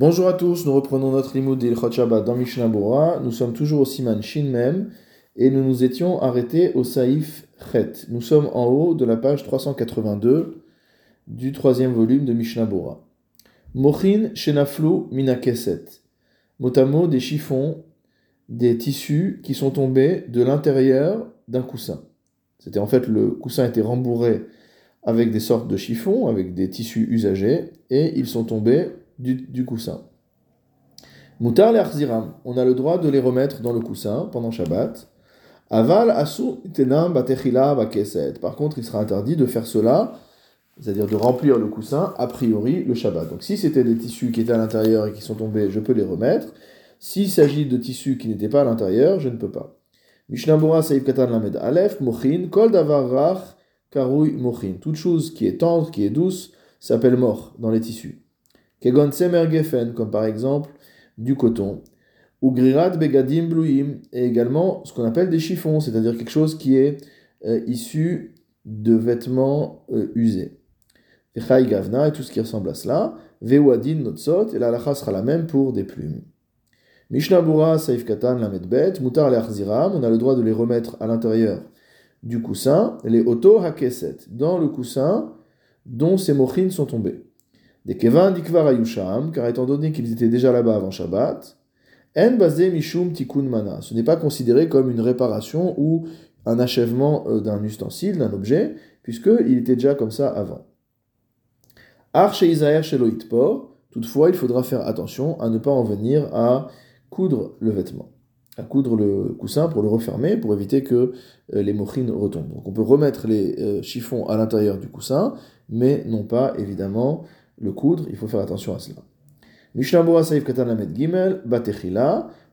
Bonjour à tous, nous reprenons notre limoud d'Ilchot Shabbat dans Mishnah. Nous sommes toujours au Siman Shin Mem et nous nous étions arrêtés au Saïf Chet. Nous sommes en haut de la page 382 du troisième volume de Mishnah Bora. Mochin Shenaflu Minakeset. Motamo des chiffons, des tissus qui sont tombés de l'intérieur d'un coussin. C'était en fait le coussin était rembourré avec des sortes de chiffons, avec des tissus usagés, et ils sont tombés du, coussin. Mutar le on a le droit de les remettre dans le coussin pendant Shabbat. Aval asu tenam batechila bakeset. Par contre, il sera interdit de faire cela, c'est-à-dire de remplir le coussin a priori le Shabbat. Donc si c'était des tissus qui étaient à l'intérieur et qui sont tombés, je peux les remettre. S'il s'agit de tissus qui n'étaient pas à l'intérieur, je ne peux pas. Mishnah Saïf Katan Lamed Aleph, Mochin, Kol Davar Karoui Mochin. Toute chose qui est tendre, qui est douce, s'appelle mort dans les tissus. Kegon Semer Gefen, comme par exemple du coton. Ou Grirat Begadim Bluim, et également ce qu'on appelle des chiffons, c'est-à-dire quelque chose qui est euh, issu de vêtements euh, usés. Echai Gavna, et tout ce qui ressemble à cela. Vewadin Notsot, et la lacha sera la même pour des plumes. Mishnah Bura, Saif Katan, Lamed Bet, Mutar on a le droit de les remettre à l'intérieur du coussin, les Oto Hakeset, dans le coussin dont ces mochines sont tombés. Des Kevan Dikvar car étant donné qu'ils étaient déjà là-bas avant Shabbat, En Bazé Mishum Mana. Ce n'est pas considéré comme une réparation ou un achèvement euh, d'un ustensile, d'un objet, puisqu'il était déjà comme ça avant. Arche Isaer Sheloitpor, toutefois, il faudra faire attention à ne pas en venir à coudre le vêtement, à coudre le coussin pour le refermer, pour éviter que euh, les mochines retombent. Donc on peut remettre les euh, chiffons à l'intérieur du coussin, mais non pas évidemment le coudre, il faut faire attention à cela.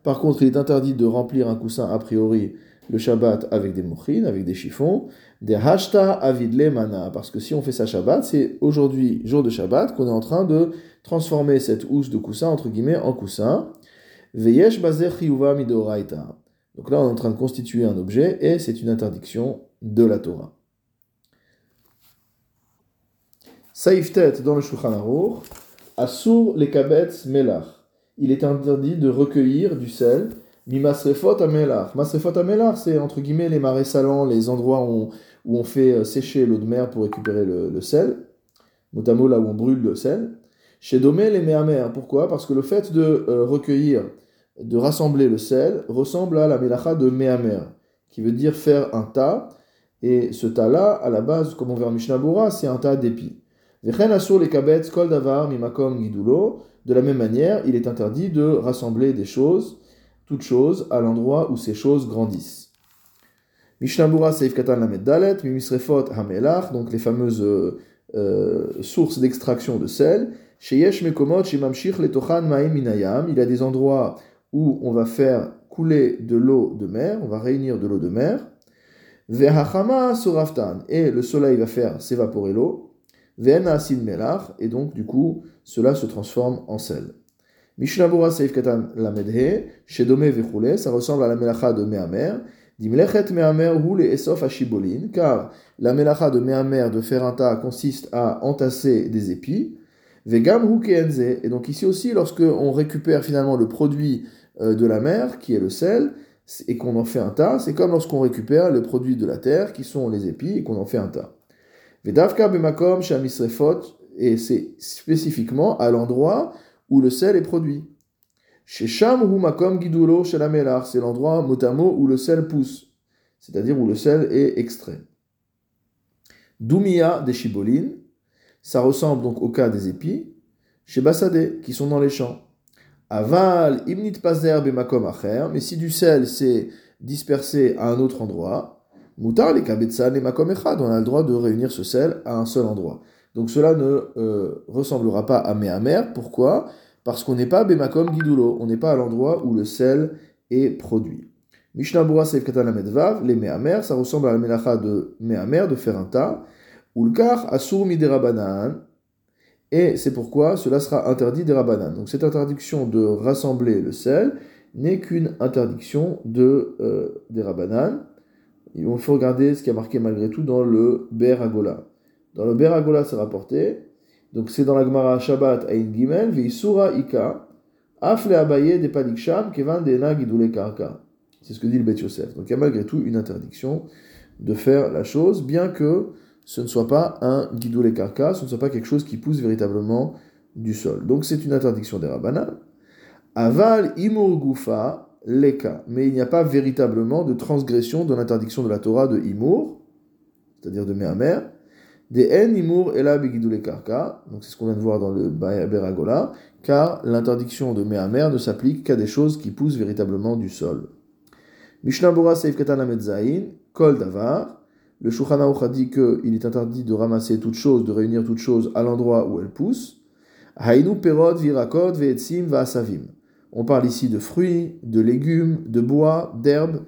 Par contre, il est interdit de remplir un coussin a priori le Shabbat avec des mouchines, avec des chiffons, des hashta avidle mana, parce que si on fait ça Shabbat, c'est aujourd'hui, jour de Shabbat, qu'on est en train de transformer cette housse de coussin, entre guillemets, en coussin. Veyesh bazer midoraita. Donc là, on est en train de constituer un objet, et c'est une interdiction de la Torah. Saïftet dans le Shulchan Aruch, Asur les kabetz melach. Il est interdit de recueillir du sel. Mimasrefot amelach. Masrefot amelach, c'est entre guillemets les marais salants, les endroits où, on fait euh, sécher l'eau de mer pour récupérer le, sel. Notamment là où on brûle le sel. Chez Domé, les méamers. Pourquoi? Parce que le fait de euh, recueillir, de rassembler le sel, ressemble à la melacha de méamer, qui veut dire faire un tas. Et ce tas-là, à la base, comme on verra Mishnah c'est un tas d'épis. De la même manière, il est interdit de rassembler des choses, toutes choses, à l'endroit où ces choses grandissent. Mishnabura Seif Katan Lamed Dalet, Mimisrefot Hamelach, donc les fameuses euh, sources d'extraction de sel. Sheyesh Mekomot Shemamshich Letochan Maim Minayam, il y a des endroits où on va faire couler de l'eau de mer, on va réunir de l'eau de mer. Vehachama Soraftan, et le soleil va faire s'évaporer l'eau et donc du coup, cela se transforme en sel. Mishnabura Seif Katan Lamedhe, Shedome Vechule, ça ressemble à la melacha de Mehamer. Dimlechet Mehamer roule esof ashibolin, car la melacha de Mehamer de faire un tas consiste à entasser des épis. Vegam Hukenze, et donc ici aussi, lorsque on récupère finalement le produit euh, de la mer, qui est le sel, et qu'on en fait un tas, c'est comme lorsqu'on récupère le produit de la terre, qui sont les épis, et qu'on en fait un tas. Vedavka bemakom shamisrefot, et c'est spécifiquement à l'endroit où le sel est produit. Chez Sham hu makom gidulo shelamelar, c'est l'endroit motamo où le sel pousse, c'est-à-dire où le sel est extrait. Dumia des chibolines, ça ressemble donc au cas des épis, chez qui sont dans les champs. Aval imnit pazer bemakom acher, mais si du sel s'est dispersé à un autre endroit, Moutar les kabetsan et makom on a le droit de réunir ce sel à un seul endroit. Donc cela ne euh, ressemblera pas à Mehamer. Pourquoi? Parce qu'on n'est pas bemakom gidulo, on n'est pas à l'endroit où le sel est produit. Mishnah Bura Seif Medvav, les Mehamer, ça ressemble à la melacha de Mehamer, de faire un tas. Ulkar et c'est pourquoi cela sera interdit des rabanan. Donc cette interdiction de rassembler le sel n'est qu'une interdiction de, euh, des rabanan il faut regarder ce qui a marqué malgré tout dans le Ber Agola. Dans le Ber Agola, c'est rapporté Donc c'est dans la Gemara Shabbat Aïn Gimel, Veisura Ika, Afle Abaye de Padiksham, Kevan Dena Gidule Karka. C'est ce que dit le Bet Yosef. Donc il y a malgré tout une interdiction de faire la chose, bien que ce ne soit pas un Gidule Karka, ce ne soit pas quelque chose qui pousse véritablement du sol. Donc c'est une interdiction des Rabbanan. Aval Imur Gufa, Leka. Mais il n'y a pas véritablement de transgression de l'interdiction de la Torah de Imur, c'est-à-dire de Mehamer, des En Imur Ela Begidule Karka, donc c'est ce qu'on vient de voir dans le Beragola, car l'interdiction de Mehamer ne s'applique qu'à des choses qui poussent véritablement du sol. Mishnah Bora Seif Katan Kol Davar, le Shulchan a dit qu'il est interdit de ramasser toute chose, de réunir toute chose à l'endroit où elle pousse. Hainu perot virakot ve'etzim va'asavim. On parle ici de fruits, de légumes, de bois, d'herbes.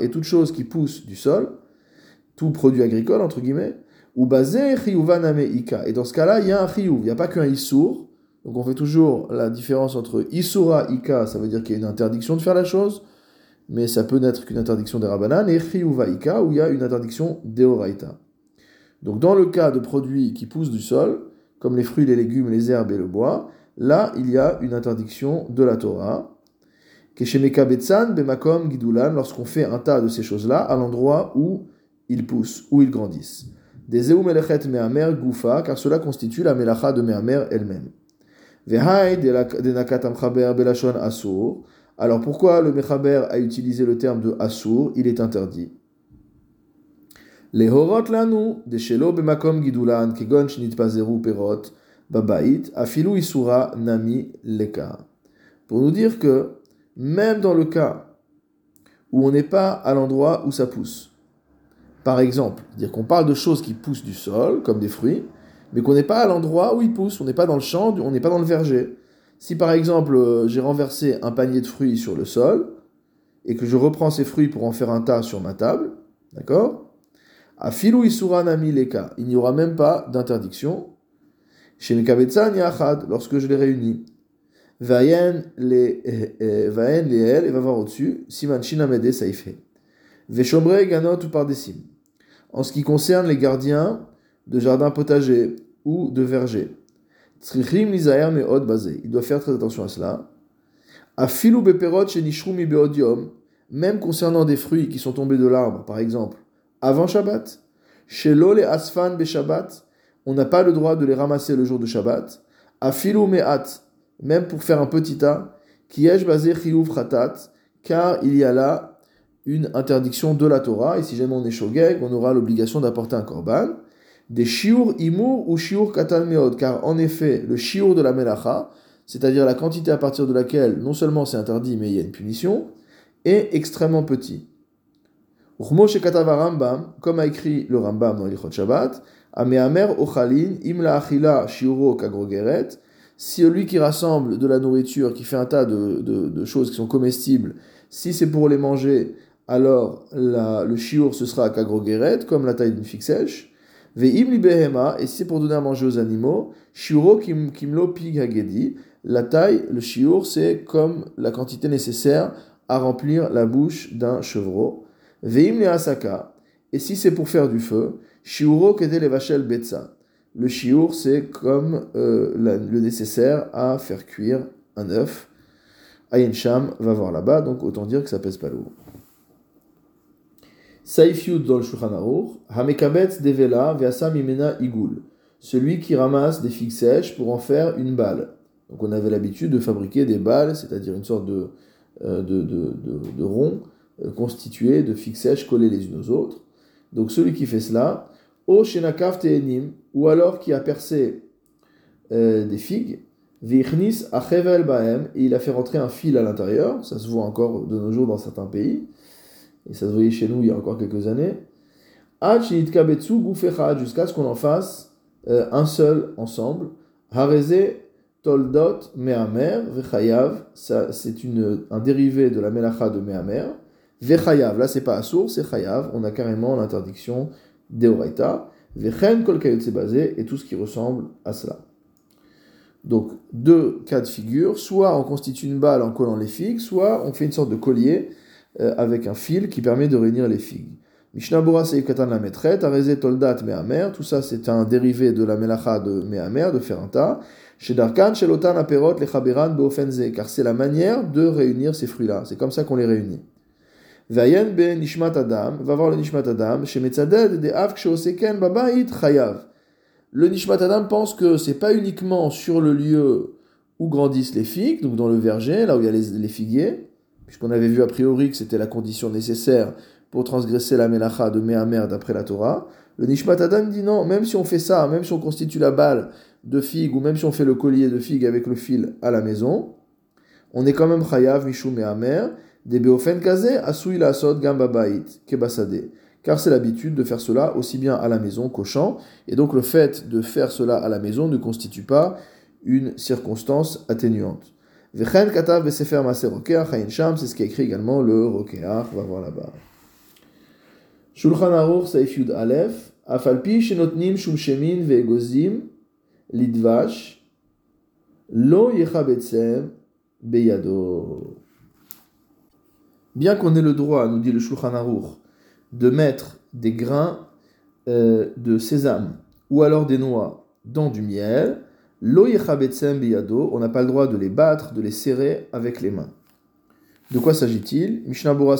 Et toute chose qui pousse du sol, tout produit agricole, entre guillemets, ou basé ika. Et dans ce cas-là, il y a un chiyuv, il n'y a pas qu'un issour. Donc on fait toujours la différence entre isura ika, ça veut dire qu'il y a une interdiction de faire la chose, mais ça peut n'être qu'une interdiction des Rabbanan, et Chiyuvaika, où il y a une interdiction d'Eoraita. Donc dans le cas de produits qui poussent du sol, comme les fruits, les légumes, les herbes et le bois, là il y a une interdiction de la Torah. Keshemeka Betsan, Bemakom, Gidulan, lorsqu'on fait un tas de ces choses-là à l'endroit où ils poussent, où ils grandissent. Des Melechet Mehamer Goufa, car cela constitue la Melacha de Mehamer elle-même. Vehai de Nakatam Chaber Belashon Asur, alors pourquoi le Mechaber a utilisé le terme de Assour Il est interdit. Les horot lanu, de shelo bemakom gidulan, kegon pazeru perot, babait, afilu isura nami leka. Pour nous dire que, même dans le cas où on n'est pas à l'endroit où ça pousse, par exemple, dire qu'on parle de choses qui poussent du sol, comme des fruits, mais qu'on n'est pas à l'endroit où ils poussent, on n'est pas dans le champ, on n'est pas dans le verger. Si par exemple euh, j'ai renversé un panier de fruits sur le sol et que je reprends ces fruits pour en faire un tas sur ma table, d'accord? À filou isura nami leka, il n'y aura même pas d'interdiction. Chez lorsque je les réunis. Vayen les eh, eh, Vayen les et va voir au-dessus, Siman Shinamede Saife. Veshombre ganot ou par En ce qui concerne les gardiens de jardins potagers ou de vergers. Il doit faire très attention à cela. Afilu beperot shenishru beodium, même concernant des fruits qui sont tombés de l'arbre, par exemple, avant Shabbat. Shelo le asfan be Shabbat, on n'a pas le droit de les ramasser le jour de Shabbat. Afilu me'at, même pour faire un petit tas, kiesh basé chiyuv khatat, car il y a là une interdiction de la Torah, et si jamais on est shogeg, on aura l'obligation d'apporter un korban des shiur imur ou shiur katan car en effet, le shiur de la melacha, c'est-à-dire la quantité à partir de laquelle non seulement c'est interdit, mais il y a une punition, est extrêmement petit. Rambam, comme a écrit le Rambam dans l'Ichot Shabbat, Ameamer ochalin imla achila shiuro kagrogeret, celui qui rassemble de la nourriture, qui fait un tas de, de, choses qui sont comestibles, si c'est pour les manger, alors la, le shiur ce sera kagrogeret, comme la taille d'une figue sèche. Ve'im et si c'est pour donner à manger aux animaux, shiuro kimlo pig hagedi, la taille, le shiur, c'est comme la quantité nécessaire à remplir la bouche d'un chevreau. Ve'im asaka, et si c'est pour faire du feu, Le shiur, c'est comme euh, le nécessaire à faire cuire un œuf. Ayen Sham va voir là-bas, donc autant dire que ça pèse pas lourd. Saifyud dans le Shulchan Hamekabetz devela veasa mimena igul. Celui qui ramasse des figues sèches pour en faire une balle. Donc on avait l'habitude de fabriquer des balles, c'est-à-dire une sorte de, euh, rond euh, constitué de figues sèches collées les unes aux autres. Donc celui qui fait cela, o shenakav teenim, ou alors qui a percé euh, des figues, vichnis achevel baem, et il a fait rentrer un fil à l'intérieur, ça se voit encore de nos jours dans certains pays et ça se voyait chez nous il y a encore quelques années, jusqu'à ce qu'on en fasse euh, un seul ensemble. Hareze toldot me'amer vechayav, c'est un dérivé de la melacha de me'amer. Vechayav, là c'est pas assour, c'est chayav, on a carrément l'interdiction d'eoraita. Vechen kol basé et tout ce qui ressemble à cela. Donc deux cas de figure, soit on constitue une balle en collant les figues, soit on fait une sorte de collier euh, avec un fil qui permet de réunir les figues. Mishnabura Seif Katan la Metret, Areze Toldat Mehamer, tout ça c'est un dérivé de la Melacha de Mehamer, de faire un tas. Chez Darkan, chez Lotan Aperot, les Beofenze, car c'est la manière de réunir ces fruits-là. C'est comme ça qu'on les réunit. Va voir le Nishmat Adam, chez de Av Babait Chayav. Le Nishmat Adam pense que c'est pas uniquement sur le lieu où grandissent les figues, donc dans le verger, là où il y a les, figuiers, puisqu'on avait vu a priori que c'était la condition nécessaire pour transgresser la melacha de Mehamer d'après la Torah. Le Nishmat Adam dit non, même si on fait ça, même si on constitue la balle de figue, ou même si on fait le collier de figue avec le fil à la maison, on est quand même chayav, mishou Mehamer, Car c'est l'habitude de faire cela aussi bien à la maison qu'au champ, et donc le fait de faire cela à la maison ne constitue pas une circonstance atténuante. C'est ce qu'a écrit également le rokeach, on va voir là-bas. Shulchan Aruch Saif Yud Aleph, Afalpi Shenotnim Shum Shemin Ve'egozim Lidvash Lo Yechabetzem Beyado. Bien qu'on ait le droit, nous dit le Shulchan Aruch, de mettre des grains euh, de sésame ou alors des noix dans du miel, on n'a pas le droit de les battre, de les serrer avec les mains. De quoi s'agit-il? Mishnah la.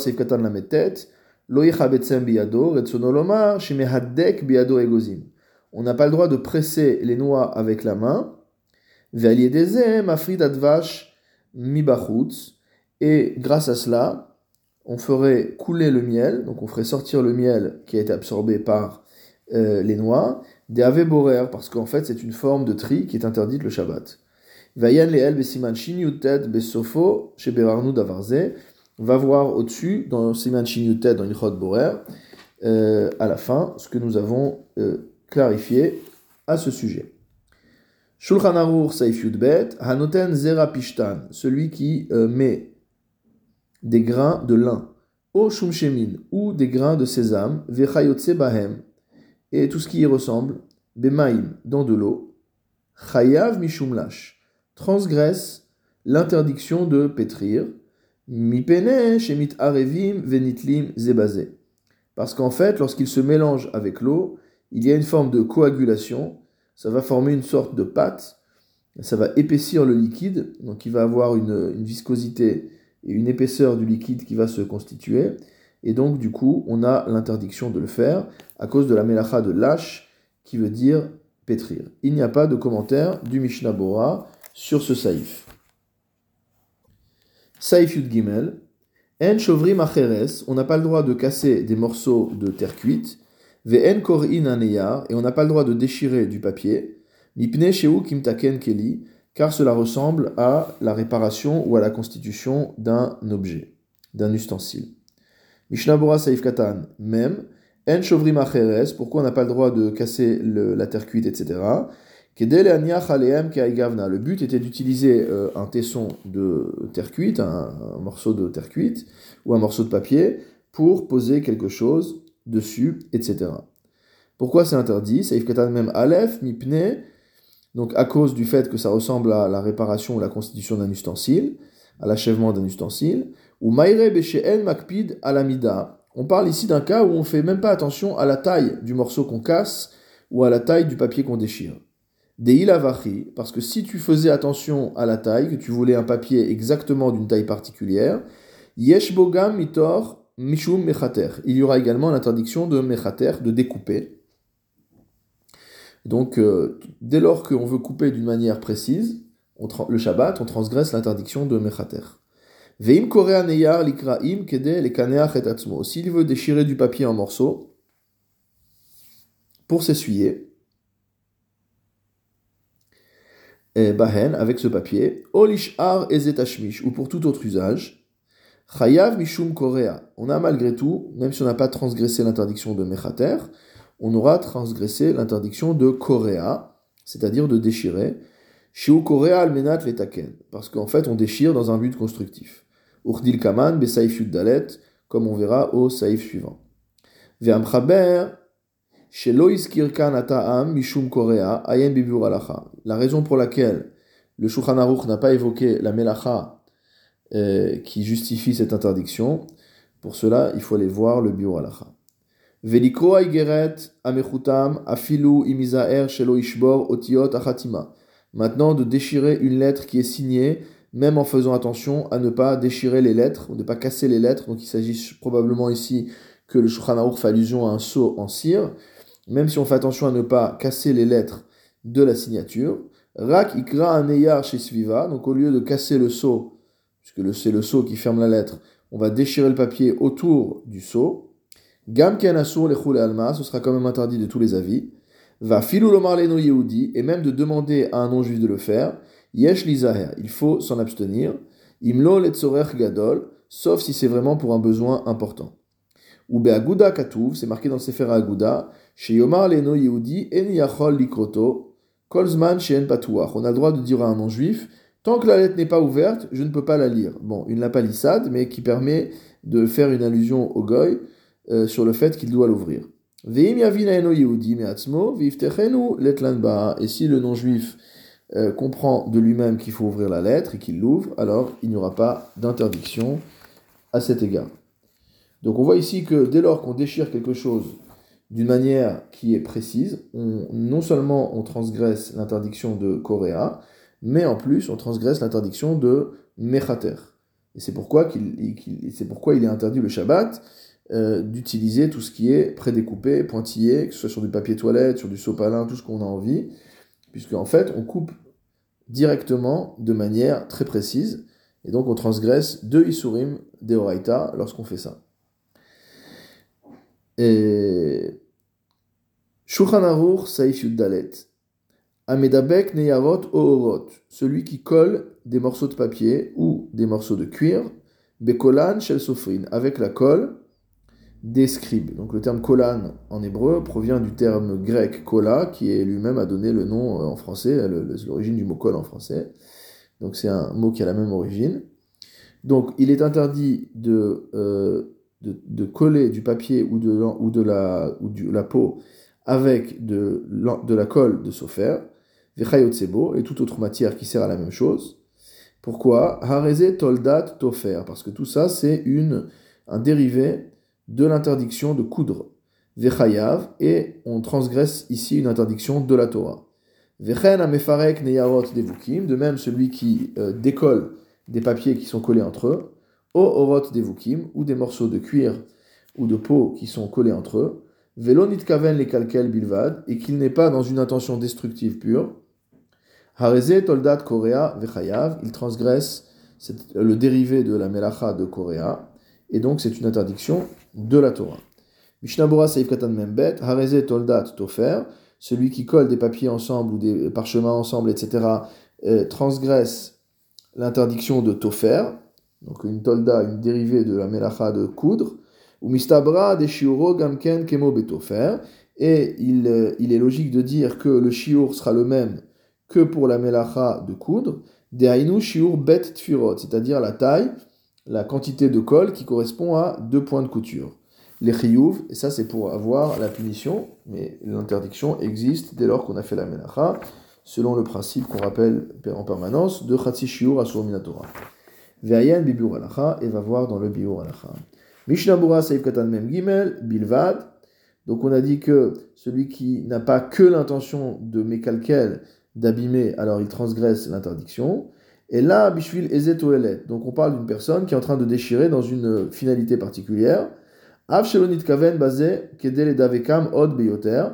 On n'a pas le droit de presser les noix avec la main. Et grâce à cela, on ferait couler le miel, donc on ferait sortir le miel qui a été absorbé par euh, les noix, des aveborer, parce qu'en fait c'est une forme de tri qui est interdite le Shabbat. Vayan leel besiman shinyutet besofo chez davarze va voir au-dessus, dans Siman Shinyutet, dans Ilchot Borer, euh, à la fin, ce que nous avons euh, clarifié à ce sujet. Shulchan Hanoten Zera Pishtan, celui qui met des grains de lin, ou des grains de sésame, Vechayotse Bahem, et tout ce qui y ressemble, Bemaim, dans de l'eau, Chayav transgresse l'interdiction de pétrir, shemit arevim venitlim zebazé. Parce qu'en fait, lorsqu'il se mélange avec l'eau, il y a une forme de coagulation, ça va former une sorte de pâte, ça va épaissir le liquide, donc il va avoir une, viscosité et une épaisseur du liquide qui va se constituer, et donc du coup, on a l'interdiction de le faire à cause de la melacha de lâche, qui veut dire pétrir. Il n'y a pas de commentaire du Mishnah Bora sur ce saïf. Saif Yud Gimel, En Shovrim Acheres, on n'a pas le droit de casser des morceaux de terre cuite, Ve'en Korin Aneyar, et on n'a pas le droit de déchirer du papier, Mipne Sheu Kimtaken Keli, car cela ressemble à la réparation ou à la constitution d'un objet, d'un ustensile. Mishnabura Saif Katan, même, En Shovrim Acheres, pourquoi on n'a pas le droit de casser la terre cuite, etc. Le but était d'utiliser euh, un tesson de terre cuite, un, morceau de terre cuite, ou un morceau de papier, pour poser quelque chose dessus, etc. Pourquoi c'est interdit? Saif Katan même Aleph, Mipne, donc à cause du fait que ça ressemble à la réparation ou la constitution d'un ustensile, à l'achèvement d'un ustensile, ou Maire Beshen Makpid Alamida. On parle ici d'un cas où on fait même pas attention à la taille du morceau qu'on casse ou à la taille du papier qu'on déchire. Des parce que si tu faisais attention à la taille, que tu voulais un papier exactement d'une taille particulière, yeshbogam mitor mishum mechater. Il y aura également l'interdiction de mechater, de découper. Donc, euh, dès lors qu'on veut couper d'une manière précise, le Shabbat, on transgresse l'interdiction de mechater. Veim korea neyar likraim kede le S'il veut déchirer du papier en morceaux, pour s'essuyer, bahen, avec ce papier, olishar ezetashmish, ou pour tout autre usage, chayav mishum korea. On a malgré tout, même si on n'a pas transgressé l'interdiction de mechater, on aura transgressé l'interdiction de korea, c'est-à-dire de déchirer, shiu korea almenat letaken, parce qu'en fait on déchire dans un but constructif. Urdil kaman besaif dalet, comme on verra au saif suivant. Ve'amchaber mishum korea La raison pour laquelle le Shulchan Aruch n'a pas évoqué la melacha euh, qui justifie cette interdiction, pour cela, il faut aller voir le biur alacha. Velikro aigeret amechutam afilu imizaer shelo ishbor otiot achatima. Maintenant, de déchirer une lettre qui est signée, même en faisant attention à ne pas déchirer les lettres, ne pas casser les lettres. Donc il s'agit probablement ici que le Shulchan fait allusion à un sceau en cire, même si on fait attention à ne pas casser les lettres de la signature. Rak ikra aneyar Sviva, donc au lieu de casser le sceau, puisque c'est le sceau qui ferme la lettre, on va déchirer le papier autour du sceau. Gam asur lechule alma, ce sera quand même interdit de tous les avis. Va filou lomar leno yehudi, et même de demander à un non-juif de le faire. Yesh lizaher, il faut s'en abstenir. Imlo gadol, sauf si c'est vraiment pour un besoin important. Ou be'aguda katuv, c'est marqué dans le Sefer Aguda, chez Yomar leno yehudi en yachol likroto, kolzman shen patouach. On a le droit de dire à un non-juif, tant que la lettre n'est pas ouverte, je ne peux pas la lire. Bon, une lapalissade, mais qui permet de faire une allusion au goy euh, sur le fait qu'il doit l'ouvrir. Et si le non-juif euh, comprend de lui-même qu'il faut ouvrir la lettre et qu'il l'ouvre, alors il n'y aura pas d'interdiction à cet égard. Donc on voit ici que dès lors qu'on déchire quelque chose d'une manière qui est précise, non seulement on transgresse l'interdiction de Coréa, mais en plus on transgresse l'interdiction de Mechater. Et c'est pourquoi, pourquoi il est interdit le Shabbat euh, d'utiliser tout ce qui est prédécoupé, pointillé, que ce soit sur du papier toilette, sur du sopalin, tout ce qu'on a envie, puisque en fait on coupe directement de manière très précise, et donc on transgresse deux Isurim d'Eoraita lorsqu'on fait ça. Et Shulchan Aruch Saif Yuddalet. Amedabek Neyarot Oorot. Celui qui colle des morceaux de papier ou des morceaux de cuir. Bekolan Shel Sofrin. Avec la colle des scribes. Donc le terme kolan en hébreu provient du terme grec kola, qui est lui-même a donné le nom en français, l'origine du mot kol en français. Donc c'est un mot qui a la même origine. Donc il est interdit de euh, de, coller du papier ou de, ou de, la, ou la peau avec de, de la colle de sofer, sebo et toute autre matière qui sert à la même chose. Pourquoi? Hareze toldat tofer, parce que tout ça c'est une un dérivé de l'interdiction de coudre. Vechayav, et on transgresse ici une interdiction de la Torah. Vechen amefarek neyarot devukim, de même celui qui euh, décolle des papiers qui sont collés entre eux, o orot devukim, ou des morceaux de cuir ou de peau qui sont collés entre eux, velonit kaven les kalkel bilvad, et qu'il n'est pas dans une intention destructive pure. Hareze toldat korea vechayav, il transgresse le dérivé de la melacha de Korea, et donc c'est une interdiction de la Torah. Mishnabura Saif Katan Membet, Hareze Toldat Tofer, celui qui colle des papiers ensemble ou des parchemins ensemble, etc., euh, transgresse l'interdiction de Tofer, donc une tolda, une dérivée de la melacha de coudre, ou mistabra des shiuro gamken kemo betofer, et il, euh, il, est logique de dire que le shiur sera le même que pour la melacha de coudre, de hainu shiur bet tfirot, c'est-à-dire la taille, la quantité de colle qui correspond à deux points de couture. Les chiyuv, et ça c'est pour avoir la punition, mais l'interdiction existe dès lors qu'on a fait la melacha, selon le principe qu'on rappelle en permanence de chatsi shiur asur minatora. Ve'ayen bibur alacha, et va voir dans le biur alacha. Mishnabura saif katan mem gimel, bilvad. Donc on a dit que celui qui n'a pas que l'intention de mécalquel, d'abîmer, alors il transgresse l'interdiction. Et là, bishvil ezet Donc on parle d'une personne qui est en train de déchirer dans une finalité particulière. Av shelonit kaven basé kedel davekam od beyoter.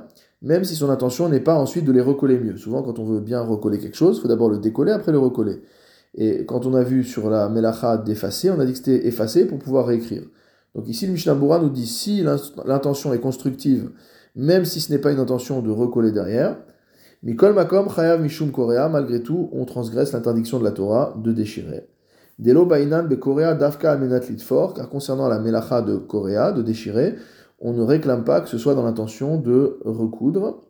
Même si son intention n'est pas ensuite de les recoller mieux. Souvent, quand on veut bien recoller quelque chose, il faut d'abord le décoller, après le recoller. Et quand on a vu sur la melacha d'effacer, on a dit que c'était effacé pour pouvoir réécrire. Donc ici, le Mishnah nous dit si l'intention est constructive, même si ce n'est pas une intention de recoller derrière, Mikol Makom Chayav Mishum Korea, malgré tout, on transgresse l'interdiction de la Torah de déchirer. Delo Bainan Be Korea Dafka Amenat Litfor, car concernant la Melacha de Korea, de déchirer, on ne réclame pas que ce soit dans l'intention de recoudre.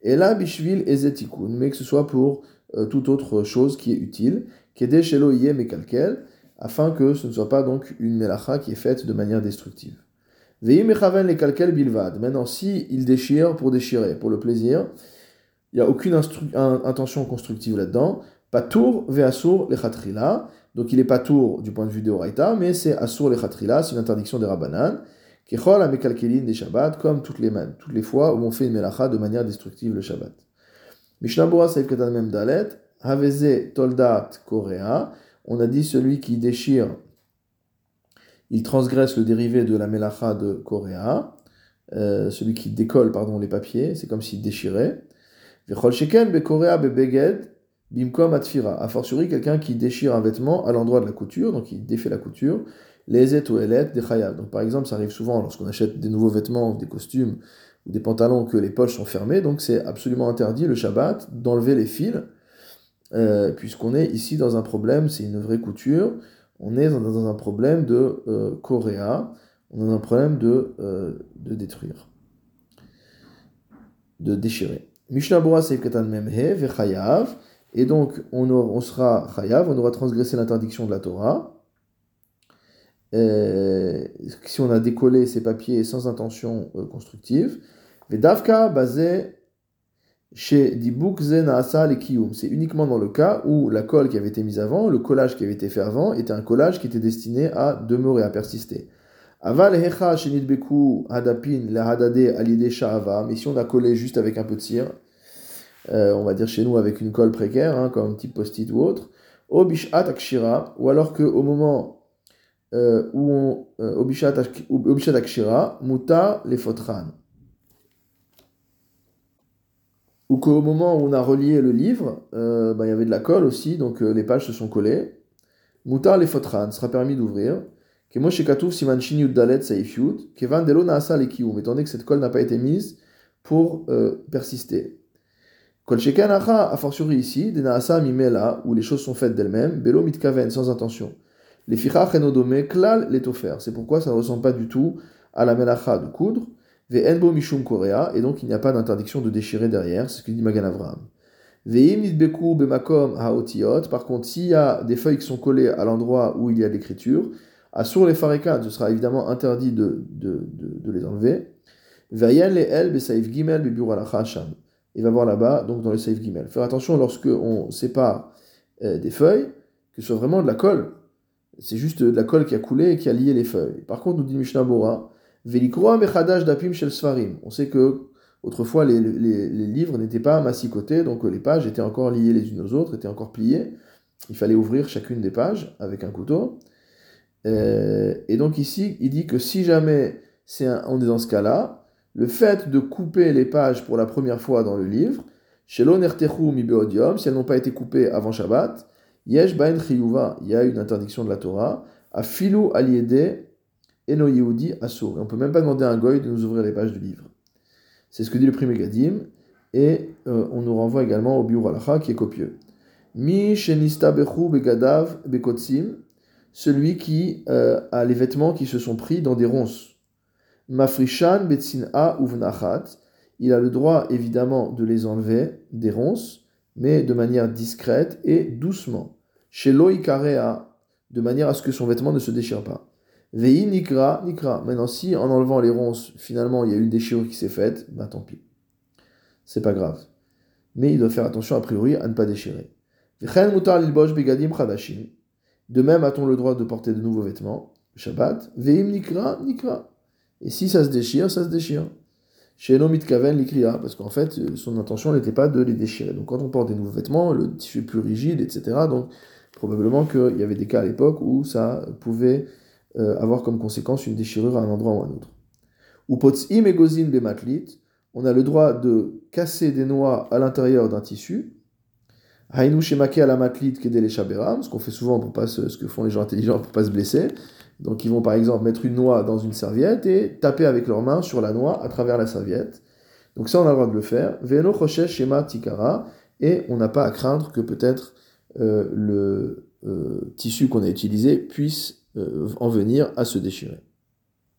Et là, Bishvil Ezetikun, mais que ce soit pour euh, toute autre chose qui est utile, Kede Shelo Yem et Kalkel, afin que ce ne soit pas donc une Melacha qui est faite de manière destructive. Veim Echaven les Bilvad. Maintenant, si il déchire pour déchirer, pour le plaisir, il n'y a aucune intention constructive là-dedans. Patour ve asur lechatrila. Donc il est pas tour du point de vue de Oraita, mais c'est asur lechatrila, c'est une interdiction des Rabbanan. Kechol amekalkelin des Shabbat, comme toutes les, toutes les fois où on fait une melacha de manière destructive le Shabbat. Mishnah Saif Katan Mem Dalet, Haveze Toldat Korea, on a dit celui qui déchire, il transgresse le dérivé de la melacha de Korea, euh, celui qui décolle pardon, les papiers, c'est comme s'il déchirait. A fortiori, quelqu'un qui déchire un vêtement à l'endroit de la couture, donc il défait la couture, les et des Donc par exemple, ça arrive souvent lorsqu'on achète des nouveaux vêtements, des costumes ou des pantalons que les poches sont fermées, donc c'est absolument interdit le Shabbat d'enlever les fils, euh, puisqu'on est ici dans un problème, c'est une vraie couture, on est dans un problème de euh, Coréa, on a un problème de, euh, de détruire, de déchirer. Et donc on, on sera Chayav, on aura transgressé l'interdiction de la Torah. Euh, si on a décollé ces papiers sans intention euh, constructive. Vedavka basé chez Naasa C'est uniquement dans le cas où la colle qui avait été mise avant, le collage qui avait été fait avant, était un collage qui était destiné à demeurer, à persister. Aval hecha beku hadapin la hadade alide sha'ava. Mais si on a collé juste avec un peu de cire, euh, on va dire chez nous avec une colle précaire, hein, comme type post-it ou autre, obishat akshira, ou alors qu'au moment euh, où on euh, akshira, muta les fotran. Ou qu'au moment où on a relié le livre, bah, il y avait de la colle aussi, donc les pages se sont collées. Muta les fotran sera permis d'ouvrir. Kemo shekatouf siman dalet saif yud, kevan delo naasa le étant donné que cette colle n'a pas été mise pour persister. Kol sheken a fortiori ici, de naasa mimela, où les choses sont faites d'elles-mêmes, belo mitkaven, sans intention. Les fichach enodome klal l'étoffer. C'est pourquoi ça ne ressemble pas du tout à la melacha de coudre. Ve'enbo mishum korea, et donc il n'y a pas d'interdiction de déchirer derrière, c'est ce que dit Magan Avram. Ve'im nidbeku bemakom haotiot, par contre s'il y a des feuilles qui sont collées à l'endroit où il y a l'écriture, sur les farekan, ce sera évidemment interdit de, de, de, les enlever. Ve'yen le el besaif gimel bebur sham. Il va voir là-bas, donc dans le saif gimel. Faire attention lorsque on sépare euh, des feuilles, que ce soit vraiment de la colle, c'est juste de la colle qui a coulé et qui a lié les feuilles. Par contre, nous dit Mishnah Bora, Velikroa mechadash dapim shel svarim. On sait que autrefois les, livres n'étaient pas massicotés, donc les pages étaient encore liées les unes aux autres, étaient encore pliées. Il fallait ouvrir chacune des pages avec un couteau. Euh, et donc ici, il dit que si jamais c'est on est dans ce cas-là, le fait de couper les pages pour la première fois dans le livre, chez mi beodium, si elles n'ont pas été coupées avant Shabbat, Yesh bain chiyuva, il y a une interdiction de la Torah. A filou aliede eno yehudi asur. On peut même pas demander à un goy de nous ouvrir les pages du livre. C'est ce que dit le premier Gadim. Et euh, on nous renvoie également au biur alacha qui est copieux. Mi shenista bechu begadav bekotsim. Celui qui euh, a les vêtements qui se sont pris dans des ronces. Mafrishan a uvnachat. Il a le droit évidemment de les enlever des ronces mais de manière discrète et doucement. Chez Loïkarea, de manière à ce que son vêtement ne se déchire pas. Vei nikra, nikra. Maintenant, si en enlevant les ronces, finalement, il y a une déchirure qui s'est faite, ben tant pis. C'est pas grave. Mais il doit faire attention a priori à ne pas déchirer. De même, a-t-on le droit de porter de nouveaux vêtements? Shabbat. Veim nikra, nikra. Et si ça se déchire, ça se déchire. Chez Mitkaven l'ikria, parce qu'en fait, euh, son intention n'était pas de les déchirer. Donc quand on porte des nouveaux vêtements, le tissu est plus rigide, etc. Donc probablement qu'il y avait des cas à l'époque où ça pouvait euh, avoir comme conséquence une déchirure à un endroit ou à un autre. Ou potzim egozin bematlit, on a le droit de casser des noix à l'intérieur d'un tissu. Hainu shemake à la matlit kedele ce qu'on fait souvent pour pas ce que font les gens intelligents pour pas se blesser. Donc ils vont par exemple mettre une noix dans une serviette et taper avec leurs mains sur la noix à travers la serviette. Donc ça on a le droit de le faire. Veno shema tikara et on n'a pas à craindre que peut-être euh, le euh, tissu qu'on a utilisé puisse euh, en venir à se déchirer.